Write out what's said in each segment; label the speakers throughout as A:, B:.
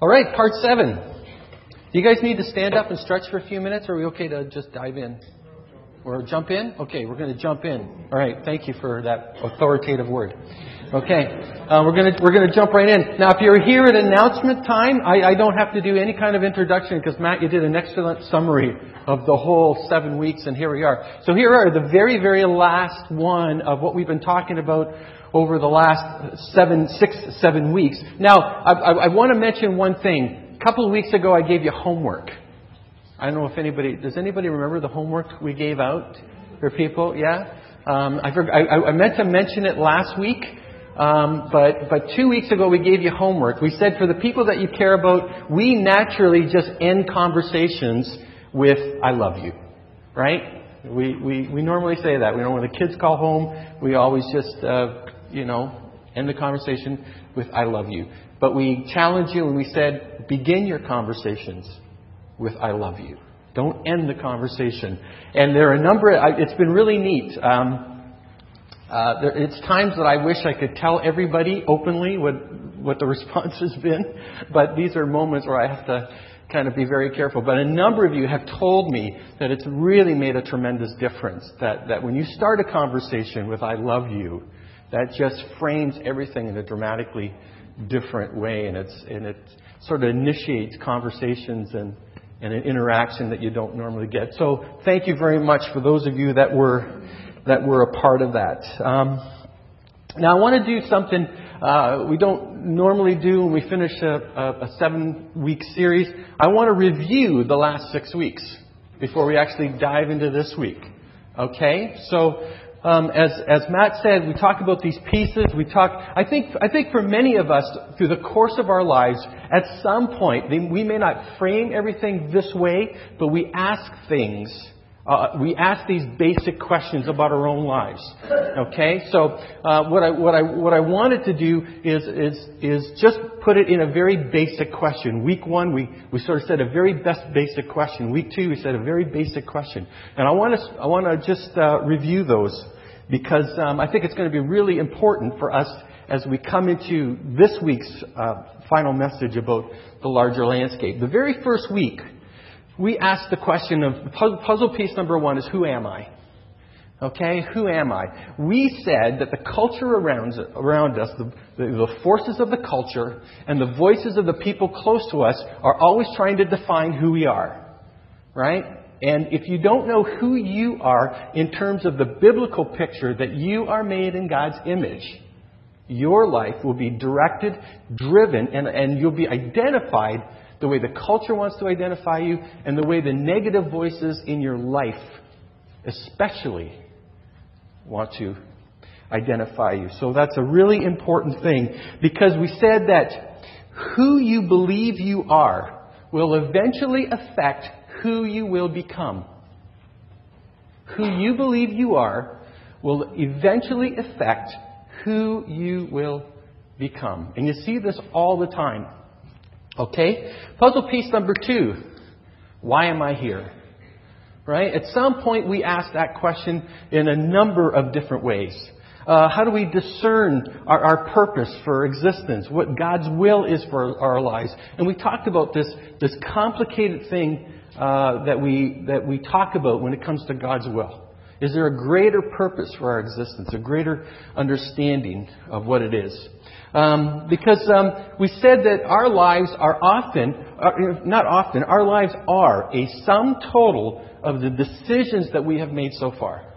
A: All right, part seven. Do you guys need to stand up and stretch for a few minutes, or are we okay to just dive in? Or jump in? Okay, we're going to jump in. All right, thank you for that authoritative word. Okay, uh, we're going to we're going to jump right in. Now, if you're here at announcement time, I, I don't have to do any kind of introduction because Matt, you did an excellent summary of the whole seven weeks, and here we are. So here are the very very last one of what we've been talking about over the last seven, six, seven weeks. Now, I, I, I want to mention one thing. A couple of weeks ago, I gave you homework. I don't know if anybody, does anybody remember the homework we gave out for people? Yeah? Um, I, I, I, meant to mention it last week, um, but, but two weeks ago we gave you homework. We said for the people that you care about, we naturally just end conversations with, I love you. Right? We, we, we normally say that. We know when the kids call home, we always just uh, you know, end the conversation with I love you. But we challenged you and we said, begin your conversations with I love you. Don't end the conversation. And there are a number, of, it's been really neat. Um, uh, there, it's times that I wish I could tell everybody openly what, what the response has been, but these are moments where I have to kind of be very careful. But a number of you have told me that it's really made a tremendous difference. That, that when you start a conversation with I love you, that just frames everything in a dramatically different way, and, it's, and it sort of initiates conversations and, and an interaction that you don't normally get. So thank you very much for those of you that were, that were a part of that. Um, now I want to do something uh, we don't normally do when we finish a, a, a seven week series. I want to review the last six weeks before we actually dive into this week. Okay? So um, as, as Matt said, we talk about these pieces. We talk. I think. I think for many of us, through the course of our lives, at some point, we may not frame everything this way, but we ask things uh, we ask these basic questions about our own lives. Okay, so uh, what I what I what I wanted to do is is is just put it in a very basic question. Week one, we we sort of said a very best basic question. Week two, we said a very basic question, and I want to I want to just uh, review those because um, I think it's going to be really important for us as we come into this week's uh, final message about the larger landscape. The very first week we asked the question of puzzle piece number one is who am I? Okay, who am I? We said that the culture around, around us, the, the, the, forces of the culture, and the voices of the people close to us are always trying to define who we are. Right? And if you don't know who you are in terms of the biblical picture that you are made in God's image, your life will be directed, driven, and, and you'll be identified the way the culture wants to identify you, and the way the negative voices in your life, especially, want to identify you. So that's a really important thing because we said that who you believe you are will eventually affect who you will become. Who you believe you are will eventually affect who you will become. And you see this all the time. Okay? Puzzle piece number two. Why am I here? Right? At some point we ask that question in a number of different ways. Uh, how do we discern our, our, purpose for existence, what God's will is for our lives? And we talked about this, this complicated thing uh, that, we, that we talk about when it comes to God's will. Is there a greater purpose for our existence, a greater understanding of what it is? Um, because um, we said that our lives are often, uh, not often, our lives are a sum total of the decisions that we have made so far.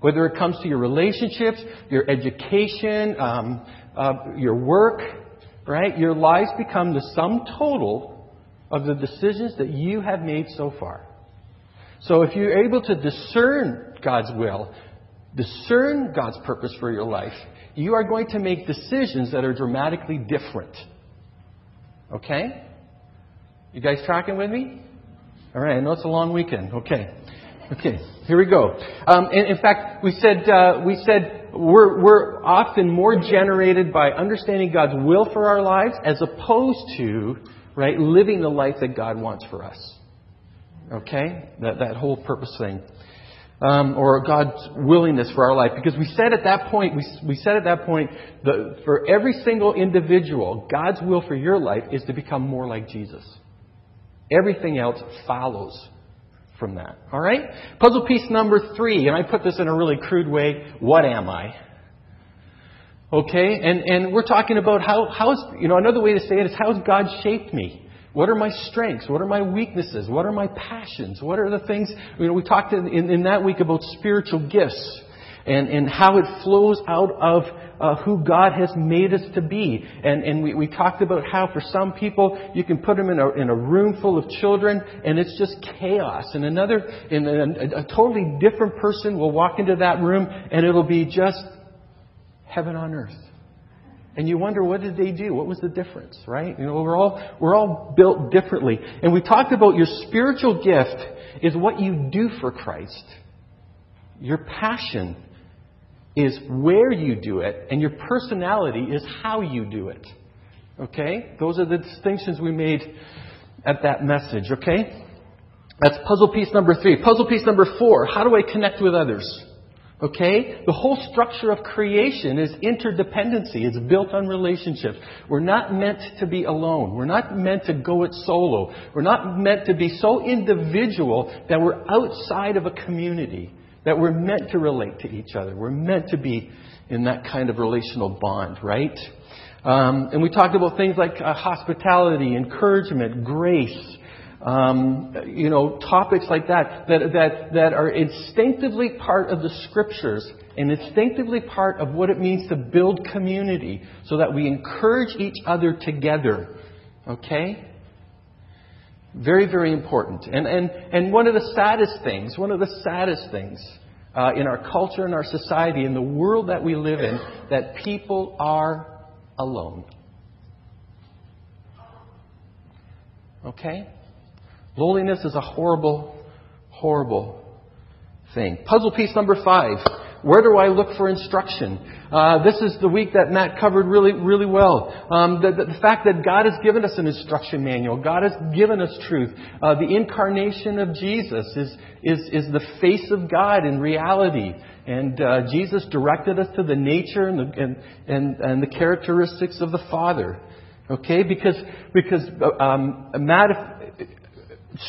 A: Whether it comes to your relationships, your education, um, uh, your work, right? Your lives become the sum total of the decisions that you have made so far. So if you're able to discern God's will, discern God's purpose for your life, you are going to make decisions that are dramatically different. Okay? You guys tracking with me? All right, I know it's a long weekend. Okay. Okay, here we go. Um, in, in, fact, we said, uh, we said we're, we're often more generated by understanding God's will for our lives as opposed to, right, living the life that God wants for us. Okay? That, that whole purpose thing. um, or God's willingness for our life. Because we said at that point, we, we said at that point, that for every single individual, God's will for your life is to become more like Jesus. Everything else follows from that. All right? Puzzle piece number three, and I put this in a really crude way. What am I? Okay? And, and we're talking about how, how's, you know, another way to say it is how's God shaped me? What are my strengths? What are my weaknesses? What are my passions? What are the things, you know, we talked in, in, in that week about spiritual gifts and, and how it flows out of uh, who God has made us to be. And, and we, we talked about how for some people you can put them in a, in a room full of children and it's just chaos. And another, and a, a totally different person will walk into that room and it'll be just heaven on earth. And you wonder, what did they do? What was the difference, right? You know, we're all, we're all built differently. And we talked about your spiritual gift is what you do for Christ. Your passion is where you do it, and your personality is how you do it. Okay? Those are the distinctions we made at that message, okay? That's puzzle piece number three. Puzzle piece number four, how do I connect with others? Okay? The whole structure of creation is interdependency. It's built on relationships. We're not meant to be alone. We're not meant to go it solo. We're not meant to be so individual that we're outside of a community, that we're meant to relate to each other. We're meant to be in that kind of relational bond, right? Um, and we talked about things like uh, hospitality, encouragement, grace, um, you know, topics like that, that, that, that are instinctively part of the scriptures and instinctively part of what it means to build community so that we encourage each other together. Okay? Very, very important. And, and, and one of the saddest things, one of the saddest things uh, in our culture, in our society, in the world that we live in, that people are alone. Okay? Loneliness is a horrible, horrible thing. Puzzle piece number five. Where do I look for instruction? Uh, this is the week that Matt covered really, really well. Um, the, the, the, fact that God has given us an instruction manual. God has given us truth. Uh, the incarnation of Jesus is, is, is the face of God in reality. And uh, Jesus directed us to the nature and the, and, and, and the characteristics of the Father. Okay? Because, because um, Matt,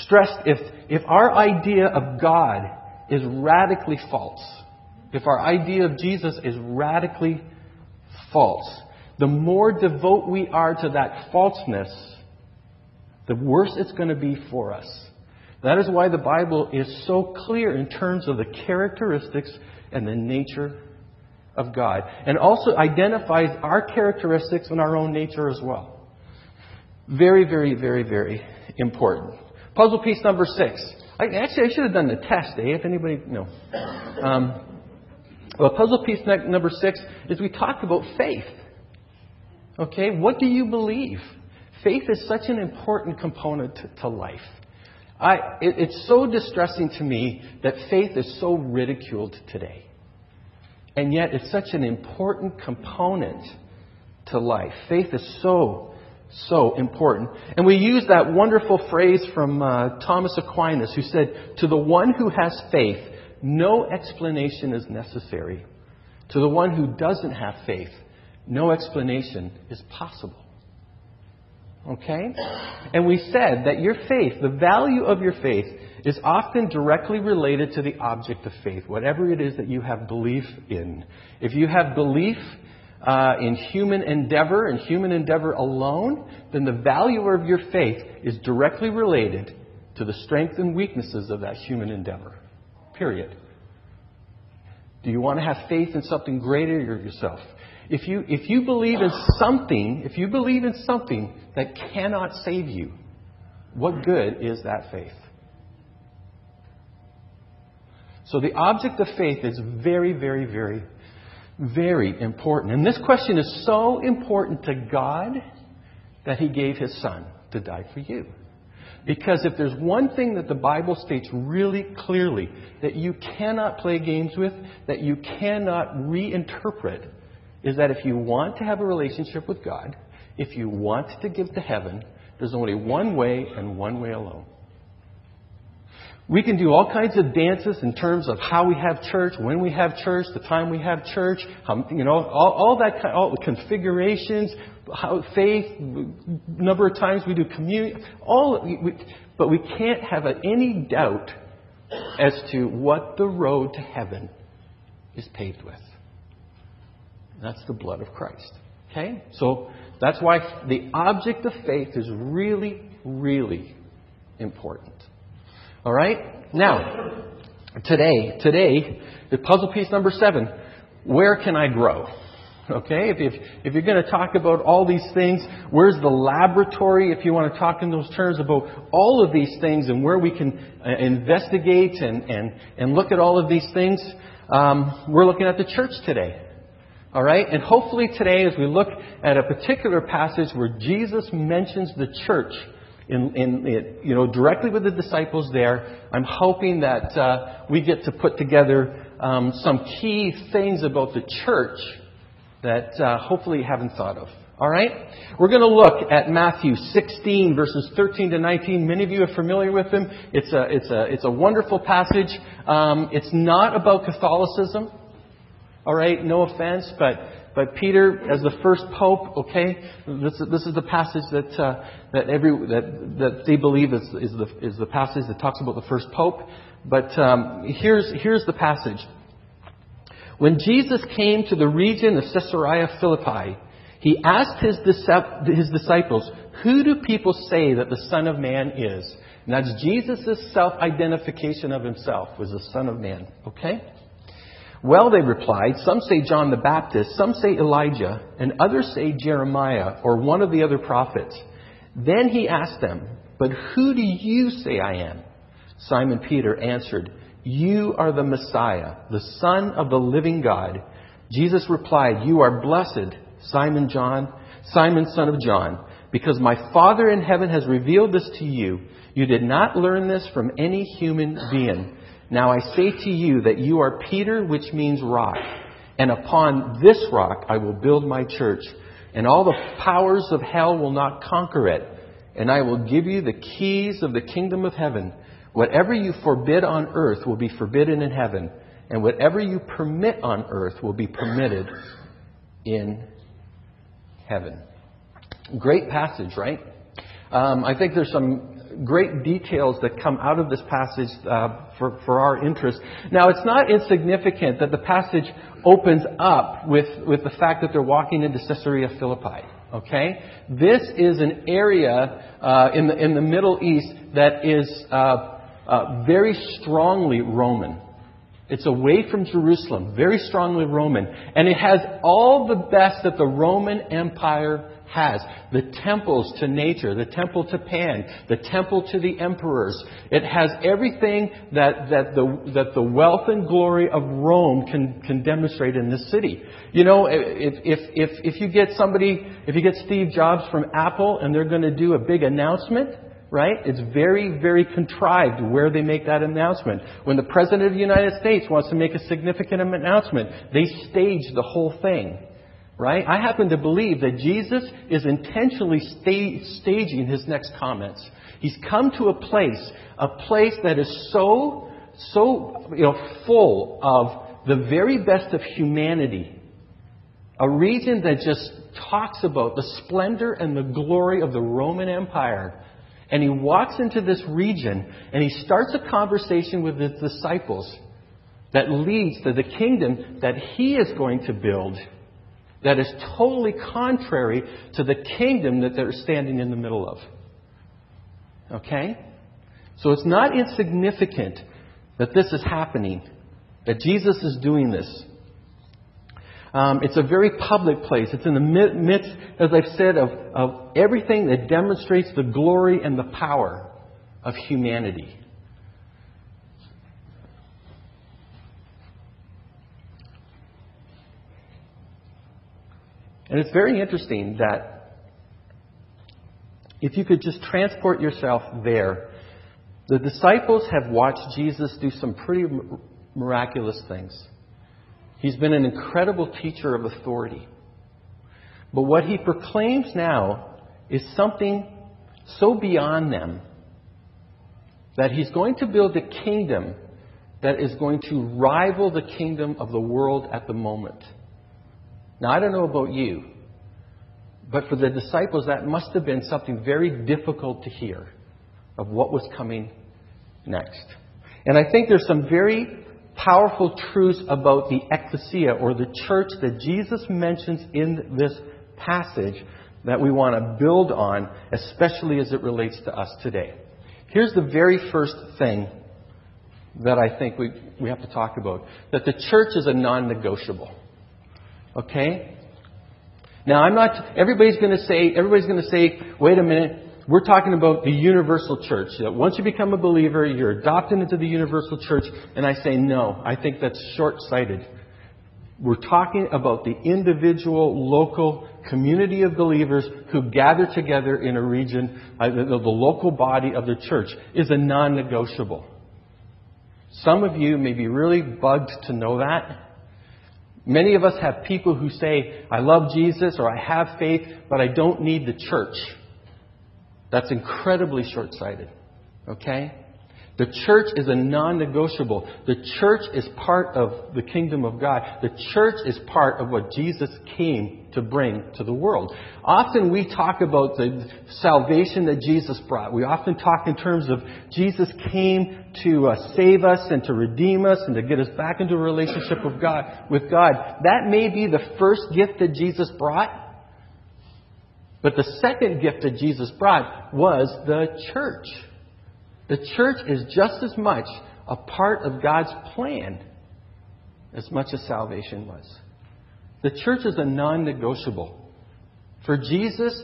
A: stressed if, if our idea of God is radically false, if our idea of Jesus is radically false, the more devote we are to that falseness, the worse it's going to be for us. That is why the Bible is so clear in terms of the characteristics and the nature of God, and also identifies our characteristics and our own nature as well. Very, very, very, very important. Puzzle piece number six. I, actually, I should have done the test, eh? If anybody, no. Um, well, puzzle piece number six is we talked about faith. Okay, what do you believe? Faith is such an important component to, to life. I, it, it's so distressing to me that faith is so ridiculed today. And yet, it's such an important component to life. Faith is so so important. And we use that wonderful phrase from uh, Thomas Aquinas, who said, To the one who has faith, no explanation is necessary. To the one who doesn't have faith, no explanation is possible. Okay? And we said that your faith, the value of your faith, is often directly related to the object of faith, whatever it is that you have belief in. If you have belief uh, in human endeavor and human endeavor alone, then the value of your faith is directly related to the strengths and weaknesses of that human endeavor. Period. Do you want to have faith in something greater than yourself? If you, if you believe in something, if you believe in something that cannot save you, what good is that faith? So the object of faith is very, very, very very important. And this question is so important to God that He gave His Son to die for you. Because if there's one thing that the Bible states really clearly that you cannot play games with, that you cannot reinterpret, is that if you want to have a relationship with God, if you want to give to heaven, there's only one way and one way alone. We can do all kinds of dances in terms of how we have church, when we have church, the time we have church, how, you know, all, all that, all the configurations, how faith, number of times we do communion, all, we, but we can't have any doubt as to what the road to heaven is paved with. That's the blood of Christ. Okay? So that's why the object of faith is really, really important. All right? Now, today, today, the puzzle piece number seven, where can I grow? Okay, if, if, if, you're going to talk about all these things, where's the laboratory, if you want to talk in those terms about all of these things and where we can uh, investigate and, and, and look at all of these things, um, we're looking at the church today. All right? And hopefully today, as we look at a particular passage where Jesus mentions the church, in, in, you know, directly with the disciples there, I'm hoping that uh, we get to put together um, some key things about the church that uh, hopefully you haven't thought of. All right? We're going to look at Matthew 16, verses 13 to 19. Many of you are familiar with them. It's a, it's a, it's a wonderful passage. Um, it's not about Catholicism. All right? No offense, but but Peter, as the first pope, okay, this, this is the passage that uh, that every that that they believe is, is the is the passage that talks about the first pope. But um, here's here's the passage. When Jesus came to the region of Caesarea Philippi, he asked his, his disciples, "Who do people say that the Son of Man is?" And that's Jesus' self-identification of himself was the Son of Man. Okay. Well, they replied, some say John the Baptist, some say Elijah, and others say Jeremiah or one of the other prophets. Then he asked them, But who do you say I am? Simon Peter answered, You are the Messiah, the Son of the living God. Jesus replied, You are blessed, Simon John, Simon son of John, because my Father in heaven has revealed this to you. You did not learn this from any human being. Now I say to you that you are Peter, which means rock. And upon this rock I will build my church, and all the powers of hell will not conquer it. And I will give you the keys of the kingdom of heaven. Whatever you forbid on earth will be forbidden in heaven, and whatever you permit on earth will be permitted in heaven. Great passage, right? Um, I think there's some great details that come out of this passage uh, for, for our interest. Now, it's not insignificant that the passage opens up with, with the fact that they're walking into Caesarea Philippi. Okay? This is an area uh, in, the, in the Middle East that is uh, uh very strongly Roman. It's away from Jerusalem, very strongly Roman. And it has all the best that the Roman Empire has. The temples to nature, the temple to Pan, the temple to the emperors. It has everything that, that, the, that the wealth and glory of Rome can, can demonstrate in this city. You know, if, if, if, if you get somebody, if you get Steve Jobs from Apple and they're going to do a big announcement, right? It's very, very contrived where they make that announcement. When the President of the United States wants to make a significant announcement, they stage the whole thing. Right? I happen to believe that Jesus is intentionally sta- staging his next comments. He's come to a place, a place that is so, so, you know, full of the very best of humanity. A region that just talks about the splendor and the glory of the Roman Empire. And he walks into this region and he starts a conversation with his disciples that leads to the kingdom that he is going to build that is totally contrary to the kingdom that they're standing in the middle of. Okay? So it's not insignificant that this is happening, that Jesus is doing this. Um, it's a very public place. It's in the midst, as I've said, of, of everything that demonstrates the glory and the power of humanity. And it's very interesting that if you could just transport yourself there, the disciples have watched Jesus do some pretty miraculous things. He's been an incredible teacher of authority. But what he proclaims now is something so beyond them that he's going to build a kingdom that is going to rival the kingdom of the world at the moment. Now, I don't know about you, but for the disciples, that must have been something very difficult to hear of what was coming next. And I think there's some very powerful truths about the ecclesia or the church that Jesus mentions in this passage that we want to build on, especially as it relates to us today. Here's the very first thing that I think we, we have to talk about that the church is a non negotiable. Okay? Now, I'm not, everybody's going to say, everybody's going to say, wait a minute, we're talking about the universal church. That once you become a believer, you're adopted into the universal church. And I say, no, I think that's short sighted. We're talking about the individual, local community of believers who gather together in a region. Uh, the, the local body of the church is a non negotiable. Some of you may be really bugged to know that. Many of us have people who say, I love Jesus or I have faith, but I don't need the church. That's incredibly short sighted. Okay? The church is a non negotiable. The church is part of the kingdom of God. The church is part of what Jesus came to bring to the world. Often we talk about the salvation that Jesus brought. We often talk in terms of Jesus came to uh, save us and to redeem us and to get us back into a relationship with God, with God. That may be the first gift that Jesus brought. But the second gift that Jesus brought was the church. The church is just as much a part of God's plan as much as salvation was. The church is a non negotiable. For Jesus,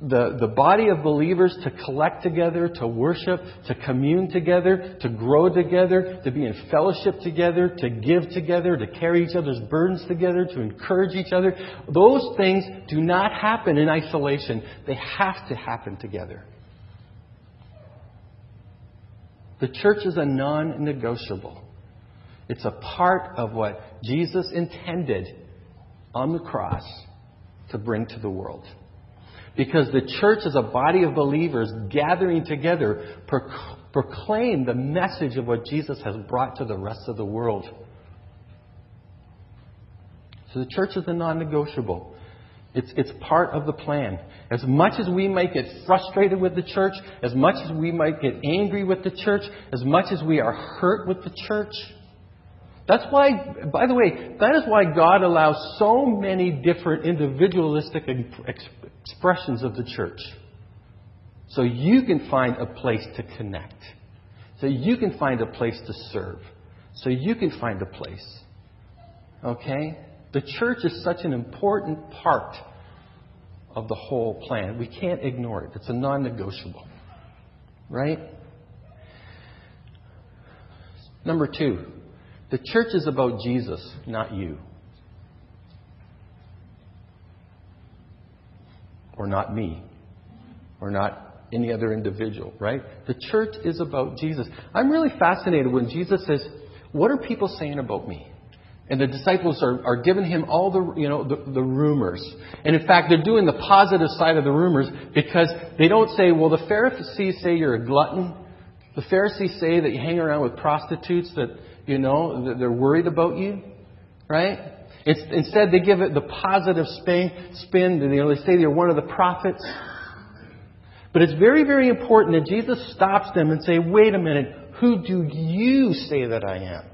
A: the, the body of believers to collect together, to worship, to commune together, to grow together, to be in fellowship together, to give together, to carry each other's burdens together, to encourage each other. Those things do not happen in isolation. They have to happen together. The church is a non negotiable. It's a part of what Jesus intended on the cross to bring to the world. Because the church is a body of believers gathering together proclaim the message of what Jesus has brought to the rest of the world. So the church is a non negotiable. It's, it's part of the plan. As much as we might get frustrated with the church, as much as we might get angry with the church, as much as we are hurt with the church, that's why, by the way, that is why God allows so many different individualistic expressions of the church. So you can find a place to connect. So you can find a place to serve. So you can find a place. Okay? The church is such an important part of the whole plan. We can't ignore it. It's a non negotiable. Right? Number two, the church is about Jesus, not you. Or not me. Or not any other individual, right? The church is about Jesus. I'm really fascinated when Jesus says, What are people saying about me? And the disciples are, are giving him all the, you know, the, the rumors. And in fact, they're doing the positive side of the rumors because they don't say, well, the Pharisees say you're a glutton. The Pharisees say that you hang around with prostitutes, that, you know, that they're worried about you. Right? It's, instead, they give it the positive spin, spin. You they say you're one of the prophets. But it's very, very important that Jesus stops them and say, wait a minute, who do you say that I am?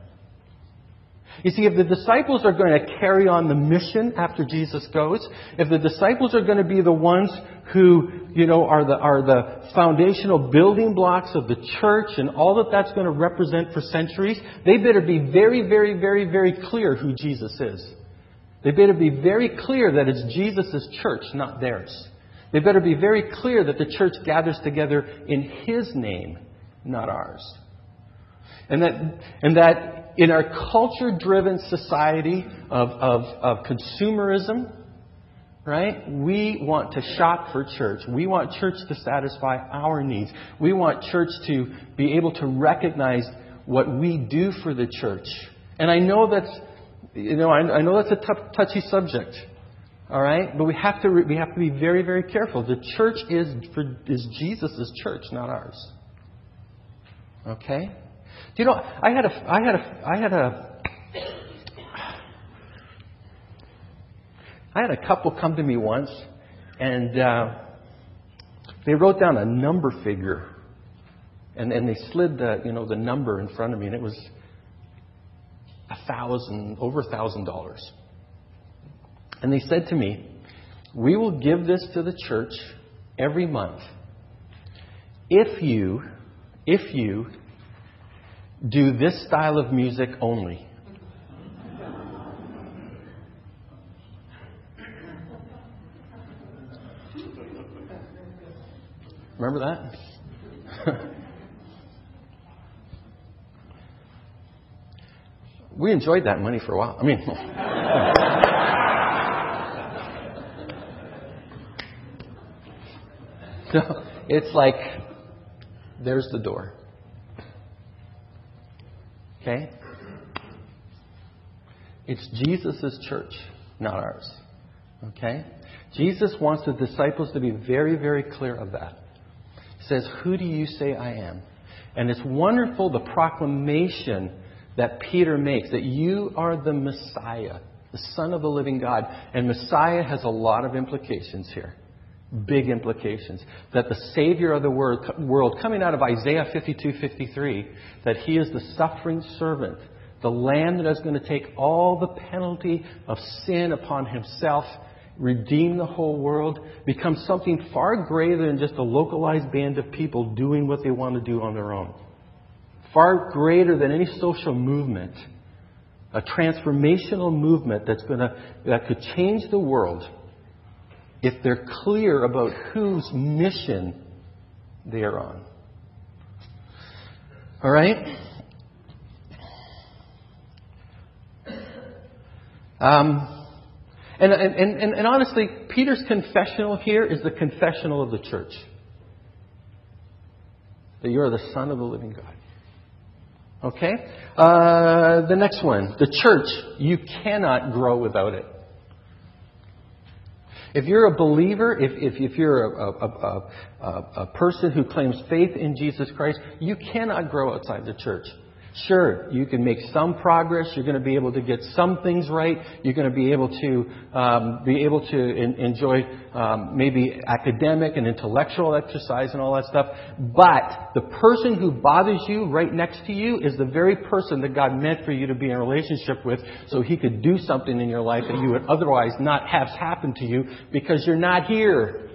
A: You see, if the disciples are going to carry on the mission after Jesus goes, if the disciples are going to be the ones who, you know, are the, are the foundational building blocks of the church and all that that's going to represent for centuries, they better be very, very, very, very clear who Jesus is. They better be very clear that it's Jesus' church, not theirs. They better be very clear that the church gathers together in His name, not ours. And that, and that in our culture driven society of, of, of consumerism, right? We want to shop for church. We want church to satisfy our needs. We want church to be able to recognize what we do for the church. And I know that's, you know, I, I know that's a tough, touchy subject. All right, but we have to we have to be very very careful. The church is for, is Jesus' church, not ours. Okay? Do you know, I had a, I had a, I had a, I had a couple come to me once, and uh, they wrote down a number figure, and, and they slid the, you know, the number in front of me, and it was a thousand, over a thousand dollars. And they said to me, "We will give this to the church every month if you, if you do this style of music only." Remember that? we enjoyed that money for a while. I mean, so it's like there's the door. Okay? It's Jesus' church, not ours. Okay? Jesus wants the disciples to be very, very clear of that He says, Who do you say I am? And it's wonderful the proclamation that Peter makes that you are the Messiah, the Son of the living God. And Messiah has a lot of implications here. Big implications. That the Savior of the world, coming out of Isaiah 52 53, that He is the suffering servant, the Lamb that is going to take all the penalty of sin upon Himself redeem the whole world, become something far greater than just a localized band of people doing what they want to do on their own. Far greater than any social movement. A transformational movement that's gonna, that could change the world if they're clear about whose mission they are on. All right? Um, and, and, and, and honestly, Peter's confessional here is the confessional of the church that you are the Son of the living God. Okay? Uh, the next one. The church. You cannot grow without it. If you're a believer, if, if, if you're a, a, a, a, person who claims faith in Jesus Christ, you cannot grow outside the church. Sure, you can make some progress. You're going to be able to get some things right. You're going to be able to um, be able to in, enjoy um, maybe academic and intellectual exercise and all that stuff. But the person who bothers you right next to you is the very person that God meant for you to be in a relationship with, so He could do something in your life that you would otherwise not have happen to you because you're not here.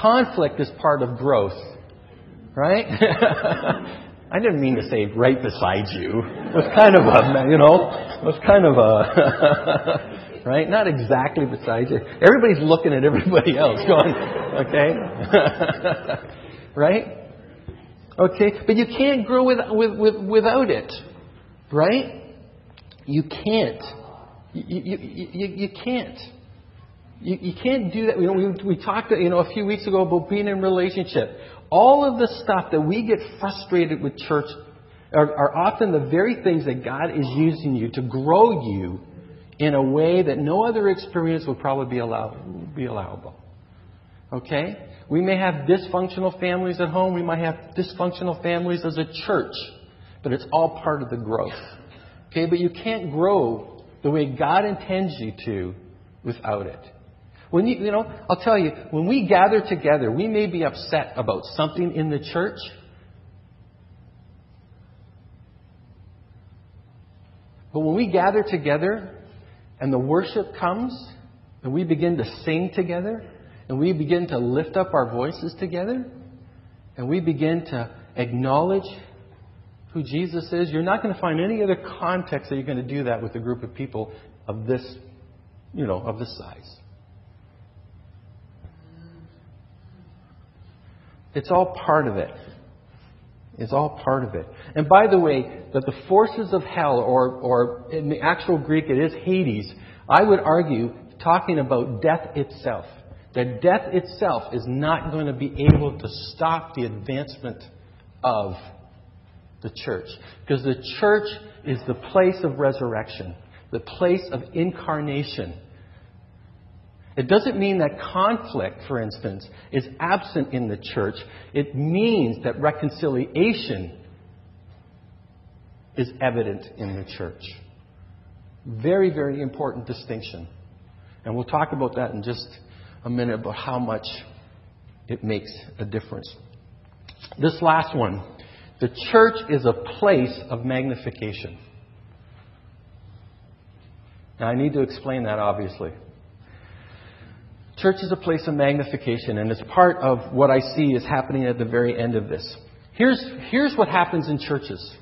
A: Conflict is part of growth, right? I didn't mean to say right beside you. It was kind of a, you know, it was kind of a, right? Not exactly beside you. Everybody's looking at everybody else going, okay? right? Okay? But you can't grow with, with, with, without it, right? You can't. You, you, you, you can't. You, you can't do that. You know, we, we talked you know, a few weeks ago about being in relationship. All of the stuff that we get frustrated with church are, are often the very things that God is using you to grow you in a way that no other experience would probably be, allow, be allowable. Okay? We may have dysfunctional families at home. We might have dysfunctional families as a church. But it's all part of the growth. Okay? But you can't grow the way God intends you to without it. When you, you know, I'll tell you, when we gather together, we may be upset about something in the church. But when we gather together and the worship comes and we begin to sing together and we begin to lift up our voices together and we begin to acknowledge who Jesus is, you're not going to find any other context that you're going to do that with a group of people of this, you know, of this size. It's all part of it. It's all part of it. And by the way, that the forces of hell, or, or in the actual Greek it is Hades, I would argue, talking about death itself, that death itself is not going to be able to stop the advancement of the church. Because the church is the place of resurrection, the place of incarnation. It doesn't mean that conflict, for instance, is absent in the church. It means that reconciliation is evident in the church. Very, very important distinction. And we'll talk about that in just a minute about how much it makes a difference. This last one the church is a place of magnification. Now, I need to explain that, obviously. Church is a place of magnification, and it's part of what I see is happening at the very end of this. Here's, here's what happens in churches.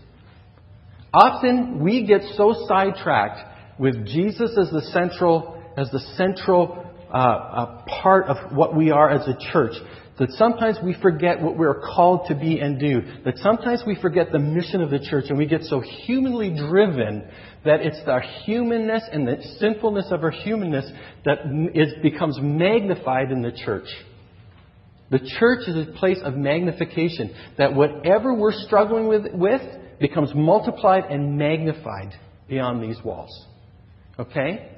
A: Often we get so sidetracked with Jesus as the central, as the central uh, uh, part of what we are as a church that sometimes we forget what we're called to be and do. That sometimes we forget the mission of the church and we get so humanly driven that it's our humanness and the sinfulness of our humanness that is, becomes magnified in the church. The church is a place of magnification. That whatever we're struggling with, with becomes multiplied and magnified beyond these walls. Okay?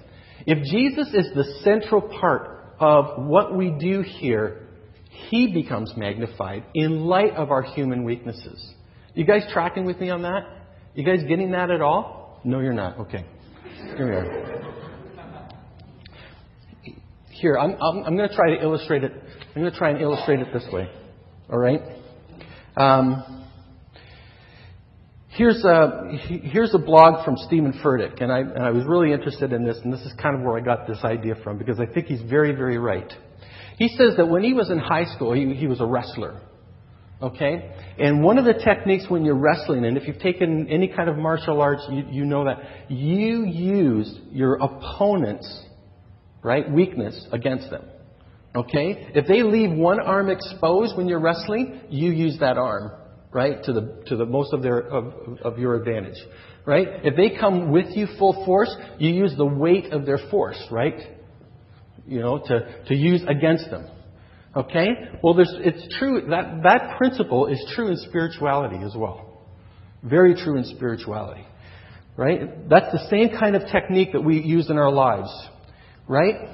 A: If Jesus is the central part of what we do here, he becomes magnified in light of our human weaknesses. You guys tracking with me on that? You guys getting that at all? No, you're not. Okay. Here we are. Here, I'm, I'm, I'm going to try to illustrate it. I'm going to try and illustrate it this way. All right? Um, here's, a, here's a blog from Steven Furtick, and I, and I was really interested in this, and this is kind of where I got this idea from, because I think he's very, very right. He says that when he was in high school, he, he was a wrestler. Okay? And one of the techniques when you're wrestling, and if you've taken any kind of martial arts, you, you know that you use your opponent's right weakness against them. Okay? If they leave one arm exposed when you're wrestling, you use that arm, right, to the to the most of their of, of your advantage. Right? If they come with you full force, you use the weight of their force, right? You know, to, to use against them. Okay? Well, it's true, that, that principle is true in spirituality as well. Very true in spirituality. Right? That's the same kind of technique that we use in our lives. Right?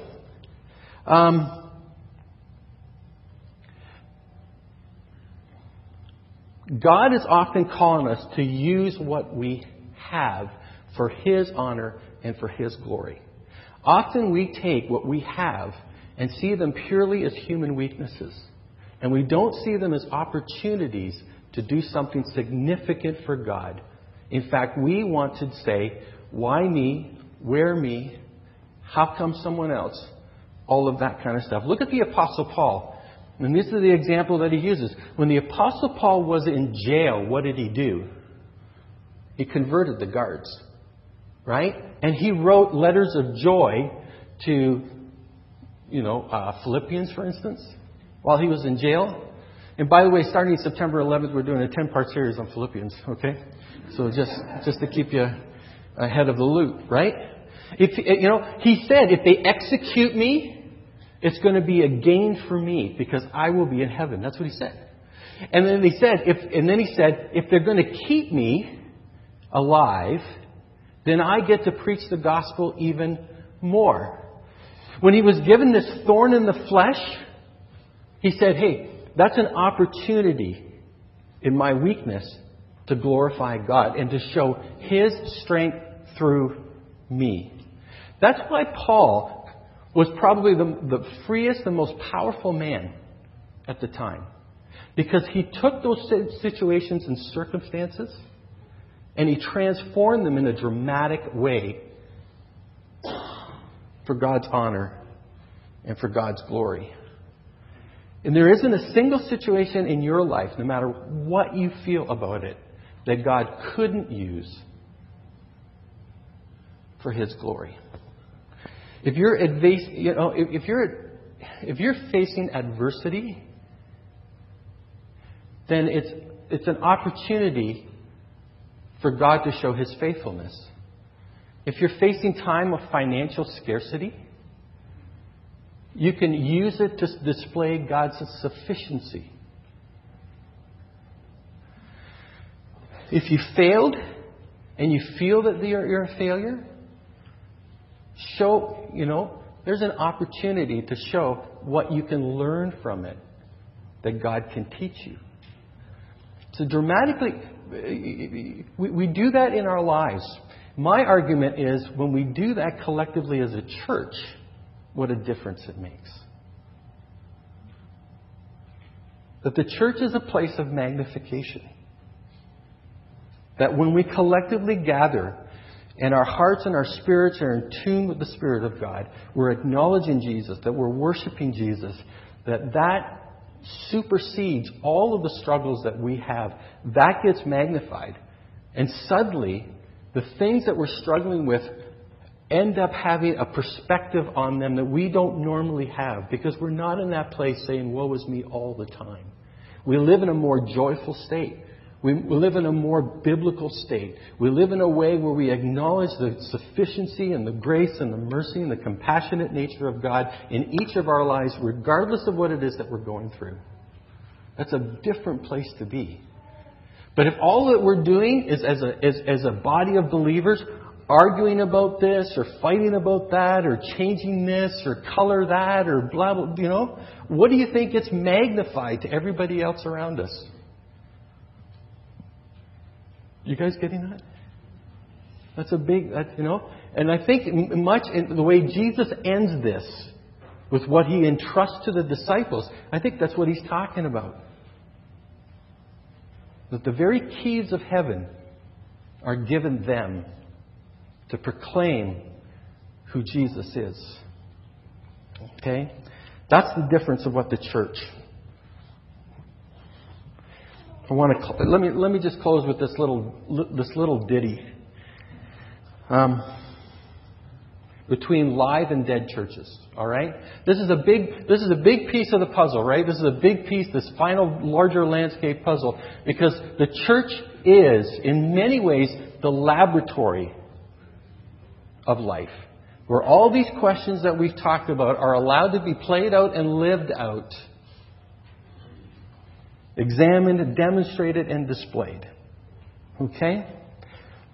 A: Um, God is often calling us to use what we have for His honor and for His glory. Often we take what we have and see them purely as human weaknesses. And we don't see them as opportunities to do something significant for God. In fact, we want to say, why me? Where me? How come someone else? All of that kind of stuff. Look at the Apostle Paul. And this is the example that he uses. When the Apostle Paul was in jail, what did he do? He converted the guards. Right? And he wrote letters of joy to you know, uh, Philippians, for instance, while he was in jail. And by the way, starting September 11th, we're doing a 10-part series on Philippians. Okay, so just just to keep you ahead of the loop, right? If you know, he said, if they execute me, it's going to be a gain for me because I will be in heaven. That's what he said. And then he said, if and then he said, if they're going to keep me alive, then I get to preach the gospel even more. When he was given this thorn in the flesh, he said, Hey, that's an opportunity in my weakness to glorify God and to show his strength through me. That's why Paul was probably the, the freest and most powerful man at the time. Because he took those situations and circumstances and he transformed them in a dramatic way for God's honor and for God's glory. And there isn't a single situation in your life, no matter what you feel about it, that God couldn't use for His glory. If you're, you know, if you're, if you're facing adversity, then it's, it's an opportunity for God to show His faithfulness. If you're facing time of financial scarcity, you can use it to display God's sufficiency. If you failed and you feel that you're, a failure, show, you know, there's an opportunity to show what you can learn from it that God can teach you. So dramatically, we, we do that in our lives. My argument is when we do that collectively as a church, what a difference it makes. That the church is a place of magnification. That when we collectively gather and our hearts and our spirits are in tune with the Spirit of God, we're acknowledging Jesus, that we're worshiping Jesus, that that supersedes all of the struggles that we have. That gets magnified. And suddenly, the things that we're struggling with end up having a perspective on them that we don't normally have because we're not in that place saying, Woe is me all the time. We live in a more joyful state. We, live in a more biblical state. We live in a way where we acknowledge the sufficiency and the grace and the mercy and the compassionate nature of God in each of our lives, regardless of what it is that we're going through. That's a different place to be. But if all that we're doing is, as a, as, as a body of believers, arguing about this or fighting about that or changing this or color that or blah, blah, you know, what do you think gets magnified to everybody else around us? You guys getting that? That's a big, that, you know, and I think much in the way Jesus ends this with what he entrusts to the disciples, I think that's what he's talking about. That the very keys of heaven are given them to proclaim who Jesus is. Okay? That's the difference of what the church I want to let me let me just close with this little this little ditty. Um, between live and dead churches. All right, this is a big this is a big piece of the puzzle, right? This is a big piece, this final larger landscape puzzle, because the church is in many ways the laboratory of life, where all these questions that we've talked about are allowed to be played out and lived out examined, demonstrated, and displayed. Okay?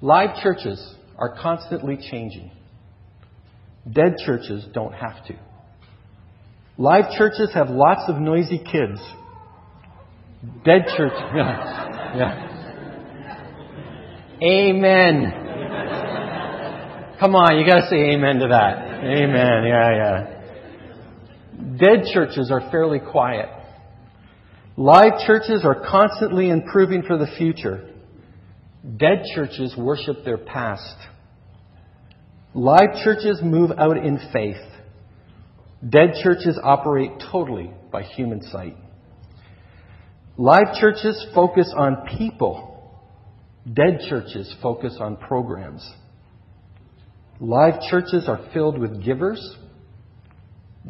A: Live churches are constantly changing. Dead churches don't have to. Live churches have lots of noisy kids. Dead church, yeah, yeah. Amen. Come on, you gotta say amen to that. Amen, yeah, yeah. Dead churches are fairly quiet. Live churches are constantly improving for the future. Dead churches worship their past. Live churches move out in faith. Dead churches operate totally by human sight. Live churches focus on people. Dead churches focus on programs. Live churches are filled with givers.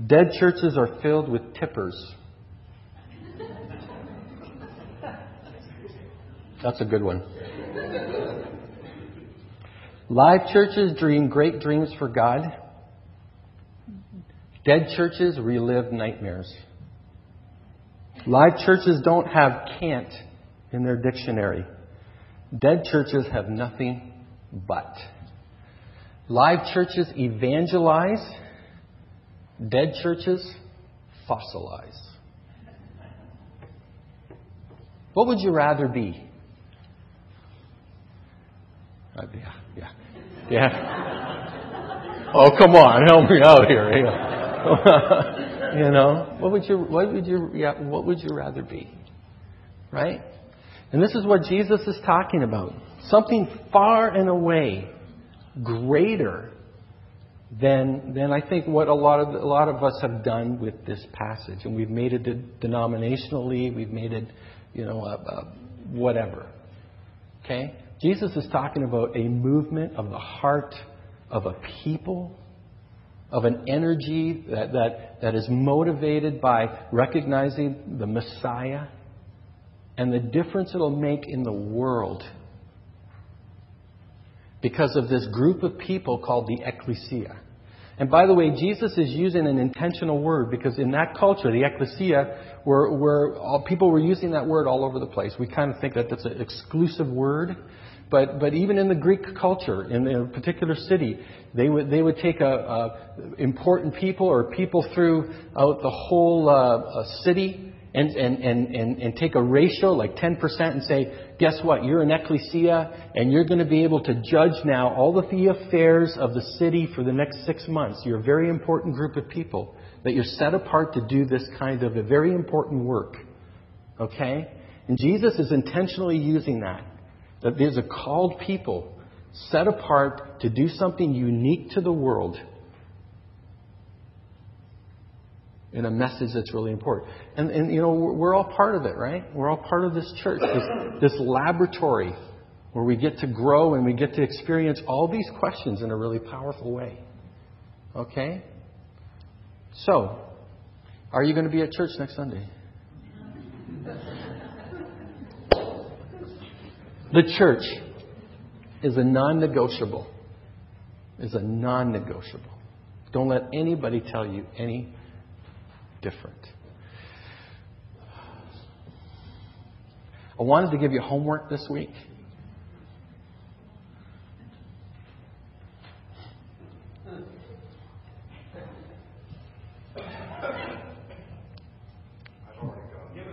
A: Dead churches are filled with tippers. That's a good one. Live churches dream great dreams for God. Dead churches relive nightmares. Live churches don't have can't in their dictionary. Dead churches have nothing but. Live churches evangelize. Dead churches fossilize. What would you rather be? Uh, yeah, yeah, yeah. Oh, come on, help me out here. you know, what would you, what would you, yeah, what would you rather be? Right? And this is what Jesus is talking about. Something far and away greater than, than I think what a lot of a lot of us have done with this passage, and we've made it denominationally, we've made it, you know, uh, uh, whatever. Okay, Jesus is talking about a movement of the heart of a people, of an energy that, that, that is motivated by recognizing the Messiah and the difference it'll make in the world because of this group of people called the ecclesia. And by the way, Jesus is using an intentional word because in that culture, the ecclesia, all, people were using that word all over the place. We kind of think that that's an exclusive word, But, but even in the Greek culture, in a particular city, they would, they would take a, a important people or people throughout the whole uh, city and, and, and, and, and take a ratio, like 10%, and say, guess what? You're an ecclesia, and you're going to be able to judge now all of the affairs of the city for the next six months. You're a very important group of people that you're set apart to do this kind of a very important work. Okay? And Jesus is intentionally using that. That there's a called people set apart to do something unique to the world in a message that's really important. And, and you know, we're all part of it, right? We're all part of this church, this, this laboratory where we get to grow and we get to experience all these questions in a really powerful way. Okay? So, are you going to be at church next Sunday? The church is a non negotiable. Is a non negotiable. Don't let anybody tell you any different. I wanted to give you homework this week.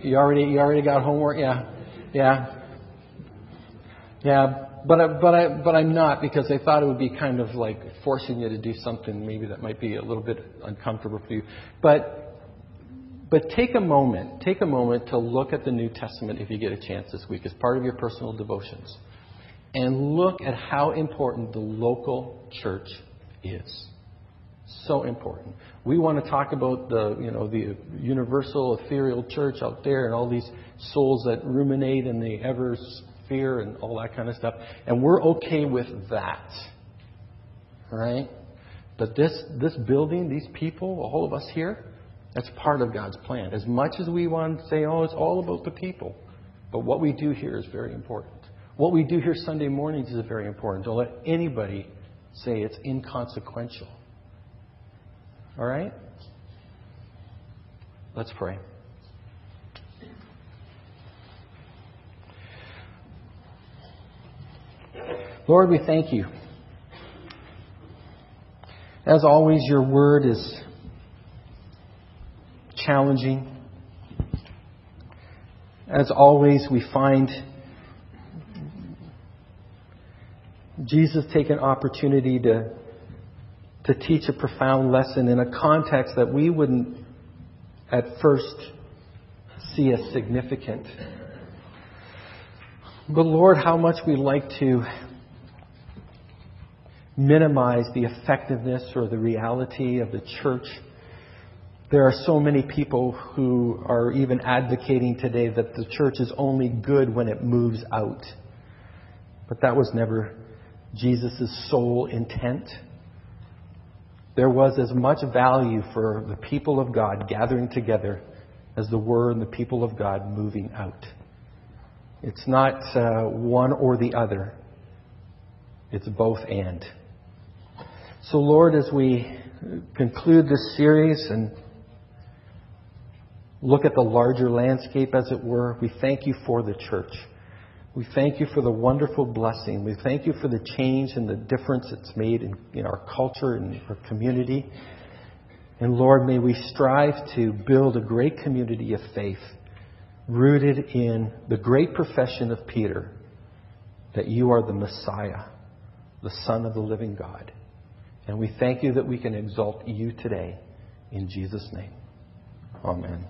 A: You already you already got homework, yeah, yeah, yeah. But I, but I but I'm not because I thought it would be kind of like forcing you to do something maybe that might be a little bit uncomfortable for you. But but take a moment, take a moment to look at the New Testament if you get a chance this week as part of your personal devotions. And look at how important the local church is. So important. We want to talk about the, you know, the universal ethereal church out there and all these souls that ruminate in the ever sphere and all that kind of stuff. And we're okay with that. Right? But this, this building, these people, all of us here, that's part of God's plan. As much as we want to say, oh, it's all about the people, but what we do here is very important. What we do here Sunday mornings is very important. Don't let anybody say it's inconsequential. All right? Let's pray. Lord, we thank you. As always, your word is challenging. As always, we find Jesus take an opportunity to, to teach a profound lesson in a context that we wouldn't at first see as significant. But Lord, how much we like to minimize the effectiveness or the reality of the church there are so many people who are even advocating today that the church is only good when it moves out. But that was never Jesus' sole intent. There was as much value for the people of God gathering together as there were in the people of God moving out. It's not uh, one or the other, it's both and. So, Lord, as we conclude this series and look at the larger landscape, as it were, we thank you for the church. We thank you for the wonderful blessing. We thank you for the change and the difference it's made in, in our culture and our community. And Lord, may we strive to build a great community of faith rooted in the great profession of Peter that you are the Messiah, the Son of the living God. And we thank you that we can exalt you today. In Jesus' name. Amen.